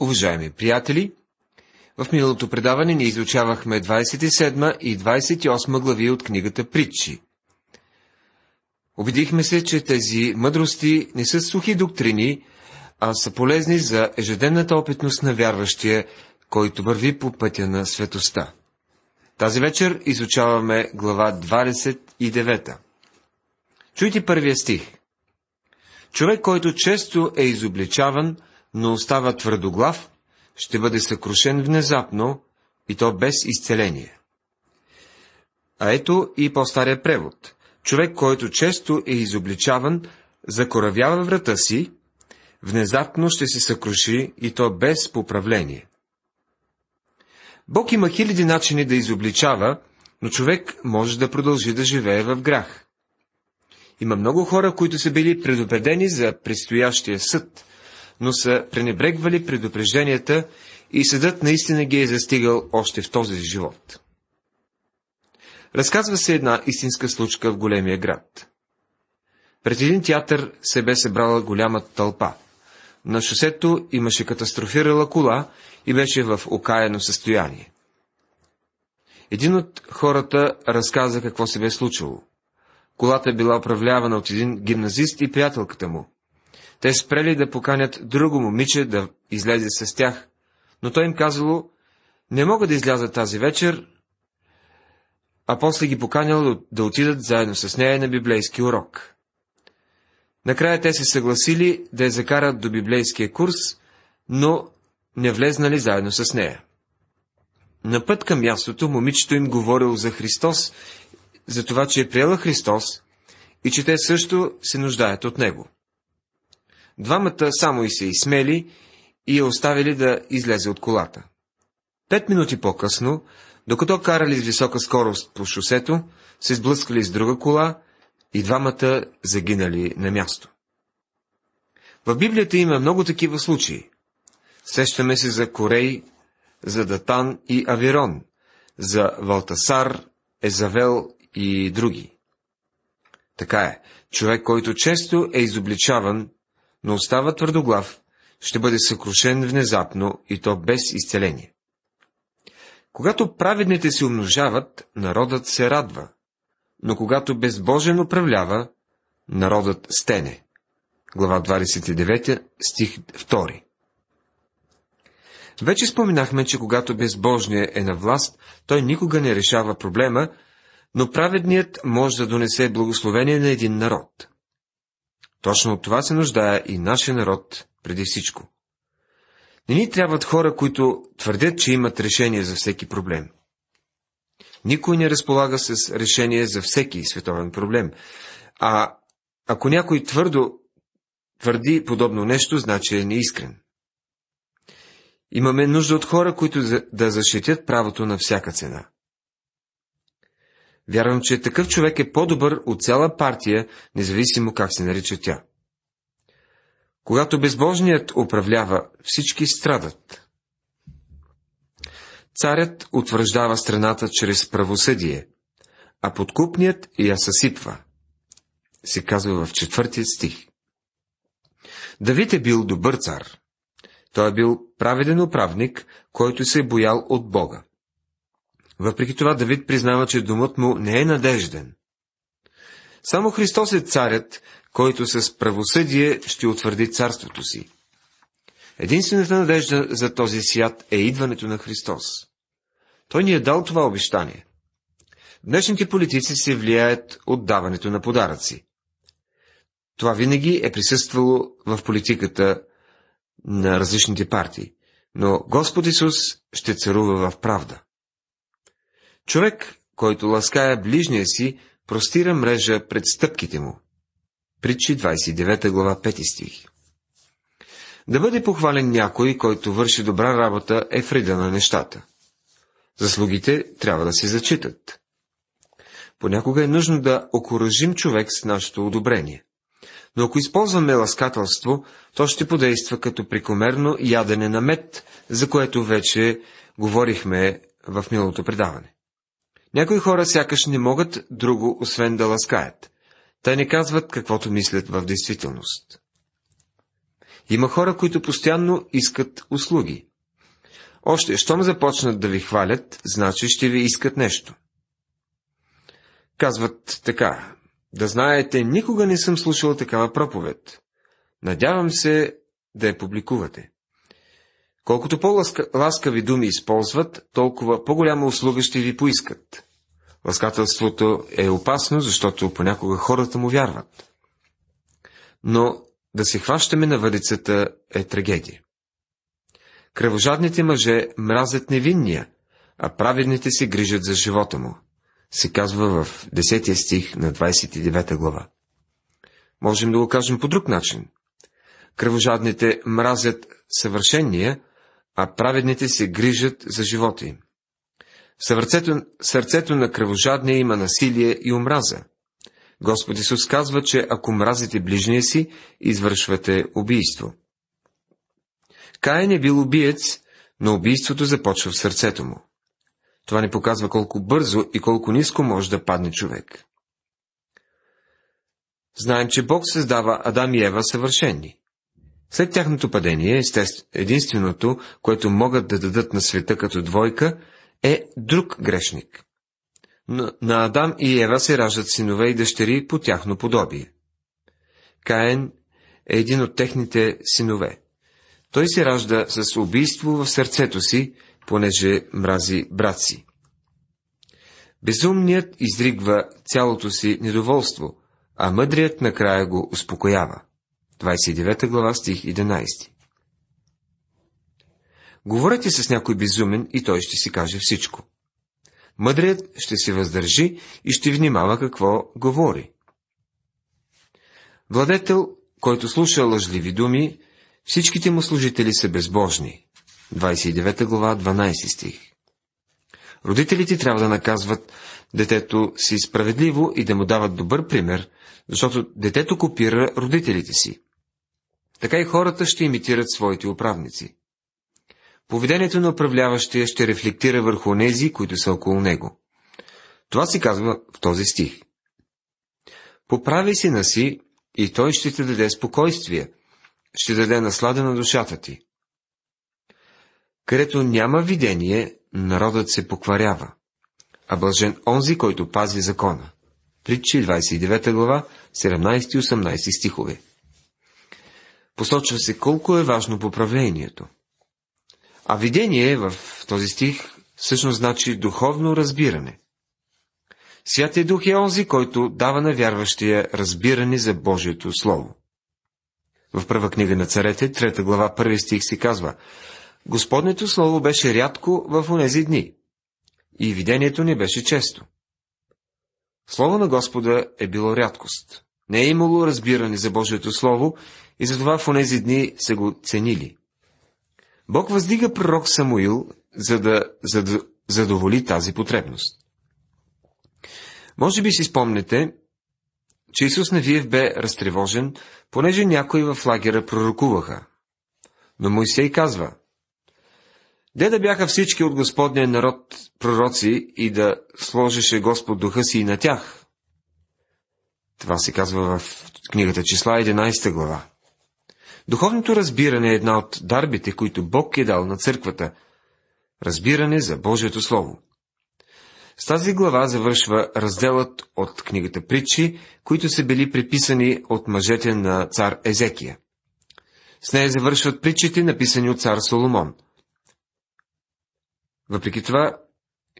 Уважаеми приятели, в миналото предаване ни изучавахме 27 и 28 глави от книгата Притчи. Убедихме се, че тези мъдрости не са сухи доктрини, а са полезни за ежедневната опитност на вярващия, който върви по пътя на светоста. Тази вечер изучаваме глава 29. Чуйте първия стих. Човек, който често е изобличаван, но остава твърдоглав, ще бъде съкрушен внезапно и то без изцеление. А ето и по-стария превод. Човек, който често е изобличаван, закоравява врата си, внезапно ще се съкруши и то без поправление. Бог има хиляди начини да изобличава, но човек може да продължи да живее в грях. Има много хора, които са били предупредени за предстоящия съд, но са пренебрегвали предупрежденията и съдът наистина ги е застигал още в този живот. Разказва се една истинска случка в големия град. Пред един театър се бе събрала голяма тълпа. На шосето имаше катастрофирала кола и беше в окаяно състояние. Един от хората разказа какво се бе случило. Колата била управлявана от един гимназист и приятелката му. Те спрели да поканят друго момиче да излезе с тях, но той им казало, не мога да изляза тази вечер, а после ги поканял да отидат заедно с нея на библейски урок. Накрая те се съгласили да я закарат до библейския курс, но не влезнали заедно с нея. На път към мястото момичето им говорил за Христос, за това, че е приела Христос и че те също се нуждаят от Него. Двамата само и се изсмели и я оставили да излезе от колата. Пет минути по-късно, докато карали с висока скорост по шосето, се сблъскали с друга кола и двамата загинали на място. В Библията има много такива случаи. Сещаме се за Корей, за Датан и Авирон, за Валтасар, Езавел и други. Така е, човек, който често е изобличаван, но остава твърдоглав, ще бъде съкрушен внезапно и то без изцеление. Когато праведните се умножават, народът се радва, но когато безбожен управлява, народът стене. Глава 29, стих 2. Вече споменахме, че когато безбожният е на власт, той никога не решава проблема, но праведният може да донесе благословение на един народ. Точно от това се нуждае и нашия народ преди всичко. Не ни трябват хора, които твърдят, че имат решение за всеки проблем. Никой не разполага с решение за всеки световен проблем. А ако някой твърдо твърди подобно нещо, значи е неискрен. Имаме нужда от хора, които да защитят правото на всяка цена. Вярвам, че такъв човек е по-добър от цяла партия, независимо как се нарича тя. Когато безбожният управлява, всички страдат. Царят утвърждава страната чрез правосъдие, а подкупният я съсипва. Се казва в четвъртия стих. Давид е бил добър цар. Той е бил праведен управник, който се е боял от Бога. Въпреки това Давид признава, че думът му не е надежден. Само Христос е царят, който с правосъдие ще утвърди царството си. Единствената надежда за този свят е идването на Христос. Той ни е дал това обещание. Днешните политици се влияят от даването на подаръци. Това винаги е присъствало в политиката на различните партии, но Господ Исус ще царува в правда. Човек, който лаская ближния си, простира мрежа пред стъпките му. Притчи 29 глава 5 стих. Да бъде похвален някой, който върши добра работа, е вреда на нещата. Заслугите трябва да се зачитат. Понякога е нужно да окоръжим човек с нашето одобрение. Но ако използваме ласкателство, то ще подейства като прекомерно ядене на мед, за което вече говорихме в миналото предаване. Някои хора сякаш не могат друго, освен да ласкаят. Те не казват каквото мислят в действителност. Има хора, които постоянно искат услуги. Още, щом започнат да ви хвалят, значи ще ви искат нещо. Казват така, да знаете, никога не съм слушал такава проповед. Надявам се да я публикувате. Колкото по-ласкави думи използват, толкова по-голяма услуга ще ви поискат. Ласкателството е опасно, защото понякога хората му вярват. Но да се хващаме на въдицата е трагедия. Кръвожадните мъже мразят невинния, а праведните се грижат за живота му, се казва в 10 стих на 29 глава. Можем да го кажем по друг начин. Кръвожадните мразят съвършения, а праведните се грижат за живота им. В сърцето, сърцето на кръвожадния има насилие и омраза. Господ Исус казва, че ако мразите ближния си, извършвате убийство. Каин е бил убиец, но убийството започва в сърцето му. Това ни показва колко бързо и колко ниско може да падне човек. Знаем, че Бог създава Адам и Ева съвършени. След тяхното падение, единственото, което могат да дадат на света като двойка, е друг грешник. На Адам и Ева се раждат синове и дъщери по тяхно подобие. Каен е един от техните синове. Той се ражда с убийство в сърцето си, понеже мрази брат си. Безумният изригва цялото си недоволство, а мъдрият накрая го успокоява. 29 глава, стих 11. Говорете с някой безумен и той ще си каже всичко. Мъдрият ще се въздържи и ще внимава какво говори. Владетел, който слуша лъжливи думи, всичките му служители са безбожни. 29 глава, 12 стих. Родителите трябва да наказват детето си справедливо и да му дават добър пример, защото детето копира родителите си. Така и хората ще имитират своите управници. Поведението на управляващия ще рефлектира върху нези, които са около него. Това се казва в този стих. Поправи сина си и той ще ти даде спокойствие, ще даде наслада на душата ти. Където няма видение, народът се покварява, а бължен онзи, който пази закона. Притчи 29 глава, 17-18 стихове. Посочва се колко е важно поправлението. А видение в този стих всъщност значи духовно разбиране. Святия Дух е онзи, който дава на вярващия разбиране за Божието Слово. В първа книга на царете, трета глава, първи стих си казва Господнето Слово беше рядко в онези дни и видението ни беше често. Слово на Господа е било рядкост. Не е имало разбиране за Божието Слово и затова в онези дни се го ценили. Бог въздига пророк Самуил, за да, за да задоволи тази потребност. Може би си спомнете, че Исус Навиев бе разтревожен, понеже някои в лагера пророкуваха. Но Моисей казва, Де да бяха всички от Господния народ пророци и да сложеше Господ духа си и на тях? Това се казва в книгата числа 11 глава. Духовното разбиране е една от дарбите, които Бог е дал на църквата. Разбиране за Божието Слово. С тази глава завършва разделът от книгата Притчи, които са били приписани от мъжете на цар Езекия. С нея завършват притчите, написани от цар Соломон. Въпреки това,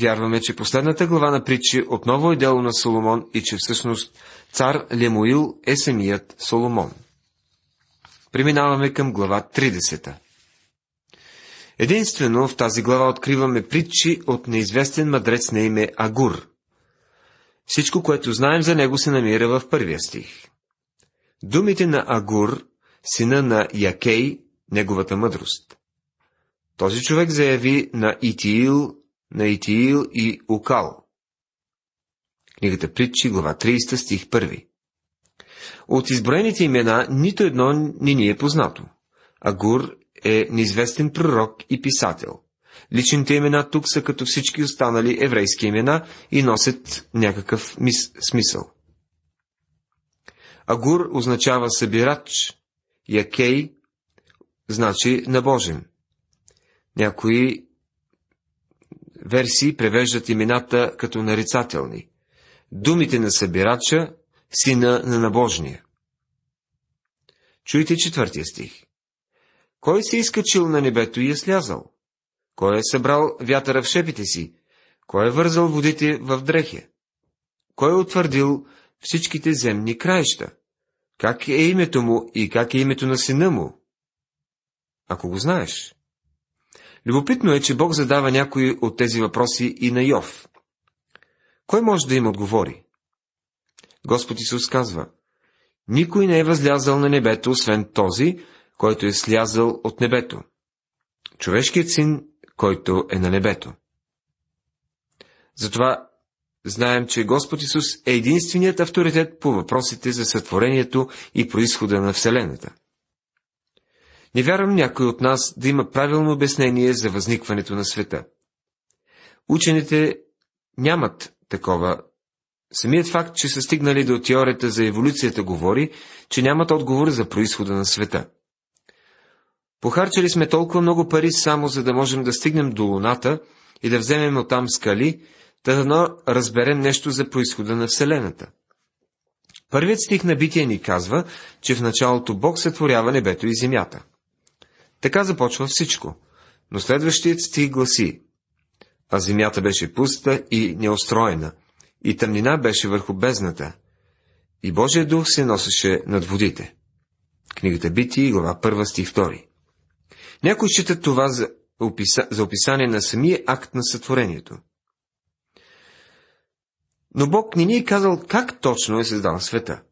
вярваме, че последната глава на притчи отново е дело на Соломон и че всъщност цар Лемуил е самият Соломон. Преминаваме към глава 30. Единствено в тази глава откриваме притчи от неизвестен мъдрец на име Агур. Всичко, което знаем за него, се намира в първия стих. Думите на Агур, сина на Якей, неговата мъдрост. Този човек заяви на Итиил, на Итиил и Укал. Книгата Притчи, глава 30, стих 1. От изброените имена нито едно не ни е познато. Агур е неизвестен пророк и писател. Личните имена тук са като всички останали еврейски имена и носят някакъв мис... смисъл. Агур означава събирач, Якей значи набожен. Някои версии превеждат имената като нарицателни. Думите на събирача, сина на набожния. Чуйте четвъртия стих. Кой се изкачил на небето и е слязал? Кой е събрал вятъра в шепите си? Кой е вързал водите в дрехе? Кой е утвърдил всичките земни краища? Как е името му и как е името на сина му? Ако го знаеш. Любопитно е, че Бог задава някои от тези въпроси и на Йов. Кой може да им отговори? Господ Исус казва, никой не е възлязал на небето, освен този, който е слязал от небето. Човешкият син, който е на небето. Затова знаем, че Господ Исус е единственият авторитет по въпросите за сътворението и происхода на Вселената. Не вярвам някой от нас да има правилно обяснение за възникването на света. Учените нямат такова. Самият факт, че са стигнали до теорията за еволюцията, говори, че нямат отговор за происхода на света. Похарчали сме толкова много пари само за да можем да стигнем до Луната и да вземем оттам скали, да да разберем нещо за происхода на Вселената. Първият стих на Битие ни казва, че в началото Бог сътворява небето и земята. Така започва всичко, но следващият стих гласи, а земята беше пуста и неустроена, и тъмнина беше върху бездната, и Божия дух се носеше над водите. Книгата Бити, глава 1, стих 2. Някои считат това за, описа... за описание на самия акт на сътворението. Но Бог не ни е казал как точно е създал света.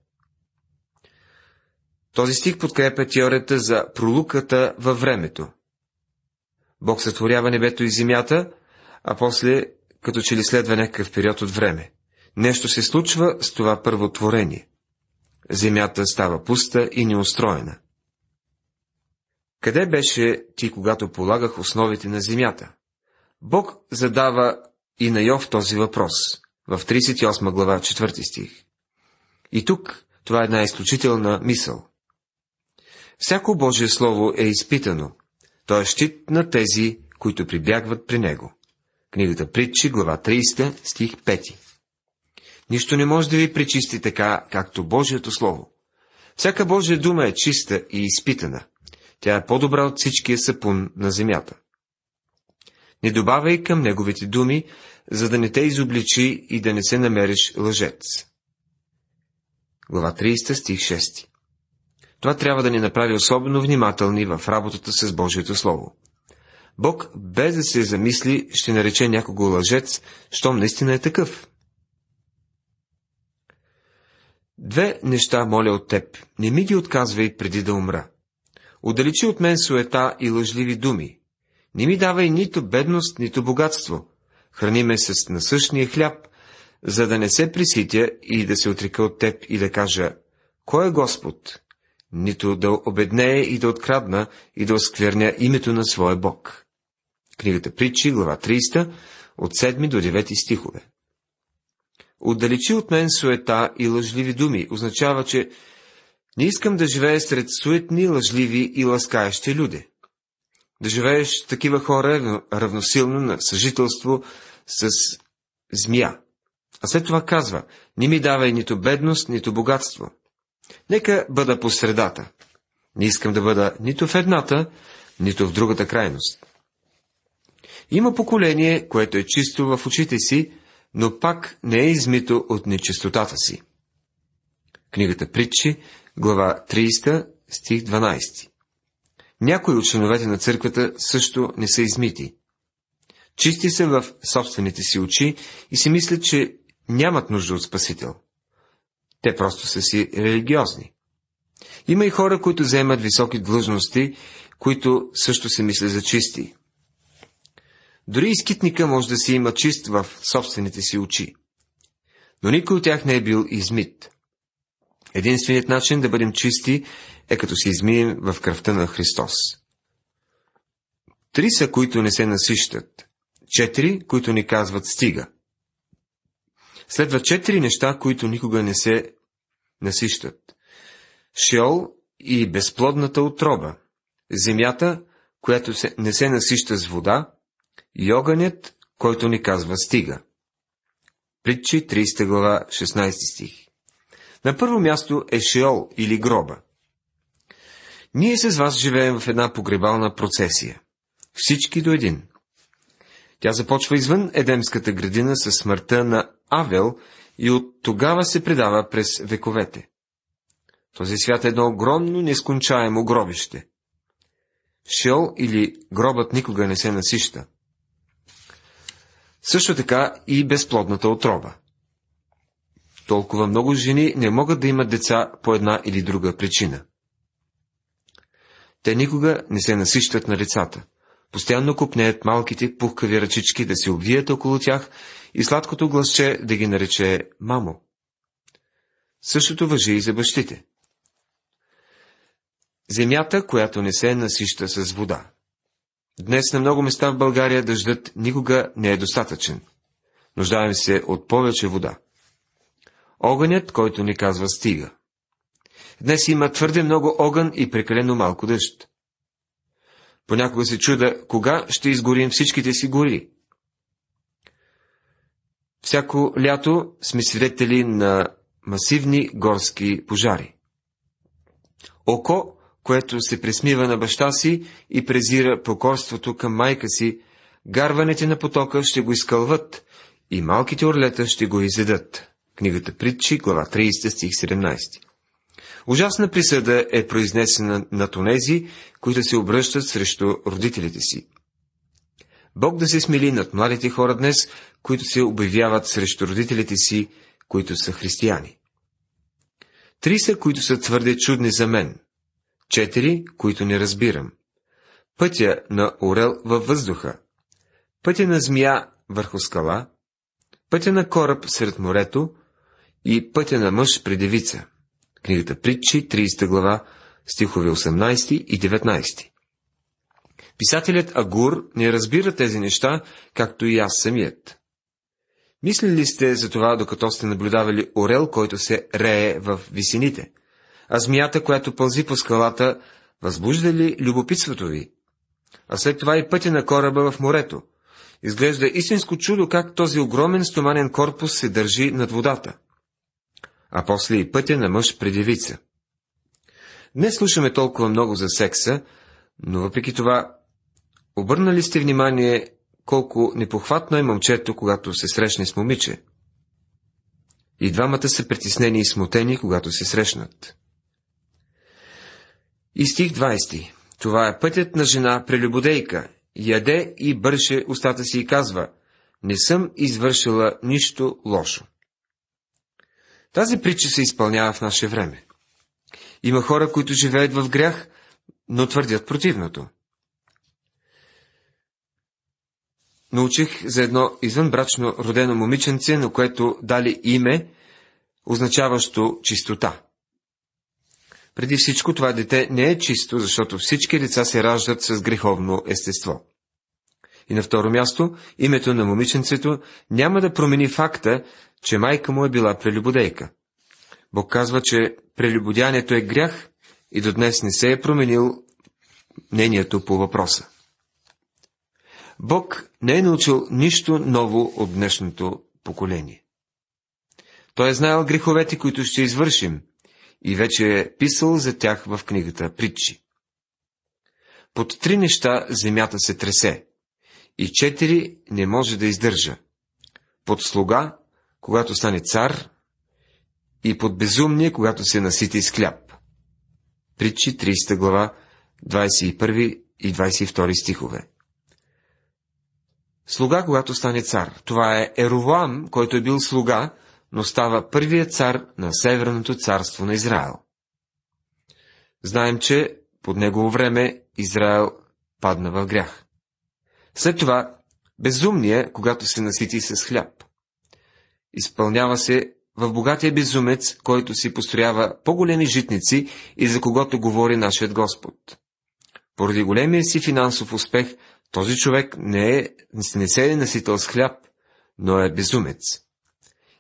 Този стих подкрепя теорията за пролуката във времето. Бог сътворява небето и земята, а после като че ли следва някакъв период от време. Нещо се случва с това първотворение. Земята става пуста и неустроена. Къде беше ти, когато полагах основите на земята? Бог задава и на Йов този въпрос, в 38 глава, 4 стих. И тук това е една изключителна мисъл. Всяко Божие Слово е изпитано. То е щит на тези, които прибягват при него. Книгата Притчи, глава 30, стих 5. Нищо не може да ви пречисти така, както Божието Слово. Всяка Божия дума е чиста и изпитана. Тя е по-добра от всичкия сапун на земята. Не добавяй към неговите думи, за да не те изобличи и да не се намериш лъжец. Глава 30, стих 6 Това трябва да ни направи особено внимателни в работата с Божието Слово. Бог, без да се замисли, ще нарече някого лъжец, щом наистина е такъв. Две неща моля от теб, не ми ги отказвай преди да умра. Отдалечи от мен суета и лъжливи думи. Не ми давай нито бедност, нито богатство. Храни ме с насъщния хляб, за да не се приситя и да се отрека от теб и да кажа, кой е Господ? Нито да обеднее и да открадна и да оскверня името на своя Бог. Книгата Притчи, глава 30, от 7 до 9 стихове. Отдалечи от мен суета и лъжливи думи означава, че не искам да живея сред суетни, лъжливи и ласкаещи люди. Да живееш такива хора е равносилно на съжителство с змия. А след това казва, не ми давай нито бедност, нито богатство. Нека бъда по средата. Не искам да бъда нито в едната, нито в другата крайност. Има поколение, което е чисто в очите си, но пак не е измито от нечистотата си. Книгата Притчи, глава 30, стих 12. Някои от членовете на църквата също не са измити. Чисти са в собствените си очи и си мислят, че нямат нужда от Спасител. Те просто са си религиозни. Има и хора, които заемат високи длъжности, които също се мислят за чисти. Дори и скитника може да си има чист в собствените си очи. Но никой от тях не е бил измит. Единственият начин да бъдем чисти е като се измием в кръвта на Христос. Три са, които не се насищат. Четири, които ни казват стига. Следва четири неща, които никога не се насищат. Шиол и безплодната отроба. земята, която се, не се насища с вода, и огънят, който ни казва стига. Притчи 30 глава 16 стих. На първо място е Шеол или гроба. Ние с вас живеем в една погребална процесия. Всички до един. Тя започва извън Едемската градина с смъртта на Авел и от тогава се предава през вековете. Този свят е едно огромно, нескончаемо гробище. Шел или гробът никога не се насища. Също така и безплодната отроба. Толкова много жени не могат да имат деца по една или друга причина. Те никога не се насищат на децата. Постоянно купнеят малките пухкави ръчички да се обвият около тях и сладкото гласче да ги нарече мамо. Същото въжи и за бащите. Земята, която не се насища с вода. Днес на много места в България дъждът никога не е достатъчен. Нуждаем се от повече вода. Огънят, който ни казва стига. Днес има твърде много огън и прекалено малко дъжд. Понякога се чуда, кога ще изгорим всичките си гори. Всяко лято сме свидетели на масивни горски пожари. Око, което се пресмива на баща си и презира покорството към майка си, гарваните на потока ще го изкълват и малките орлета ще го изедат. Книгата Притчи, глава 30, стих 17. Ужасна присъда е произнесена на тонези, които се обръщат срещу родителите си. Бог да се смили над младите хора днес, които се обявяват срещу родителите си, които са християни. Три са, които са твърде чудни за мен. Четири, които не разбирам. Пътя на орел във въздуха. Пътя на змия върху скала. Пътя на кораб сред морето. И пътя на мъж при девица. Книгата Притчи, 30 глава, стихове 18 и 19. Писателят Агур не разбира тези неща, както и аз самият. Мислили ли сте за това, докато сте наблюдавали орел, който се рее в висините? А змията, която пълзи по скалата, възбужда ли любопитството ви? А след това и пътя на кораба в морето. Изглежда истинско чудо как този огромен стоманен корпус се държи над водата а после и пътя на мъж предевица. Днес слушаме толкова много за секса, но въпреки това, обърнали сте внимание колко непохватно е момчето, когато се срещне с момиче. И двамата са притеснени и смутени, когато се срещнат. И стих 20. Това е пътят на жена прелюбодейка. Яде и бърше устата си и казва, не съм извършила нищо лошо. Тази притча се изпълнява в наше време. Има хора, които живеят в грях, но твърдят противното. Научих за едно извънбрачно родено момиченце, на което дали име, означаващо чистота. Преди всичко това дете не е чисто, защото всички деца се раждат с греховно естество. И на второ място, името на момиченцето няма да промени факта, че майка му е била прелюбодейка. Бог казва, че прелюбодянието е грях и до днес не се е променил мнението по въпроса. Бог не е научил нищо ново от днешното поколение. Той е знаел греховете, които ще извършим, и вече е писал за тях в книгата Притчи. Под три неща земята се тресе, и четири не може да издържа. Под слуга, когато стане цар, и под безумие, когато се насити с хляб. Притчи 30 глава, 21 и 22 стихове. Слуга, когато стане цар. Това е Еровоам, който е бил слуга, но става първият цар на Северното царство на Израел. Знаем, че под негово време Израел падна в грях. След това безумие, когато се насити с хляб. Изпълнява се в богатия безумец, който си построява по-големи житници и за когото говори нашият Господ. Поради големия си финансов успех, този човек не, е, не се е насител с хляб, но е безумец.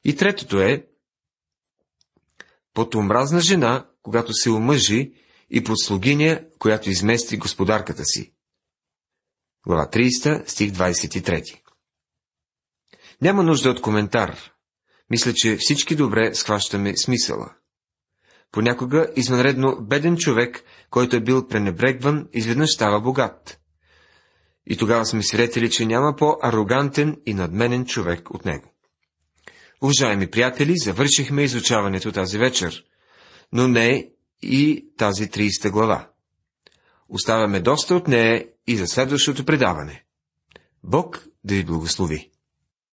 И третото е, под омразна жена, когато се омъжи и подслугиня, която измести господарката си. Глава 30, стих 23 Няма нужда от коментар. Мисля, че всички добре схващаме смисъла. Понякога извънредно беден човек, който е бил пренебрегван, изведнъж става богат. И тогава сме свидетели, че няма по-арогантен и надменен човек от него. Уважаеми приятели, завършихме изучаването тази вечер, но не и тази 30 глава. Оставяме доста от нея и за следващото предаване. Бог да ви благослови!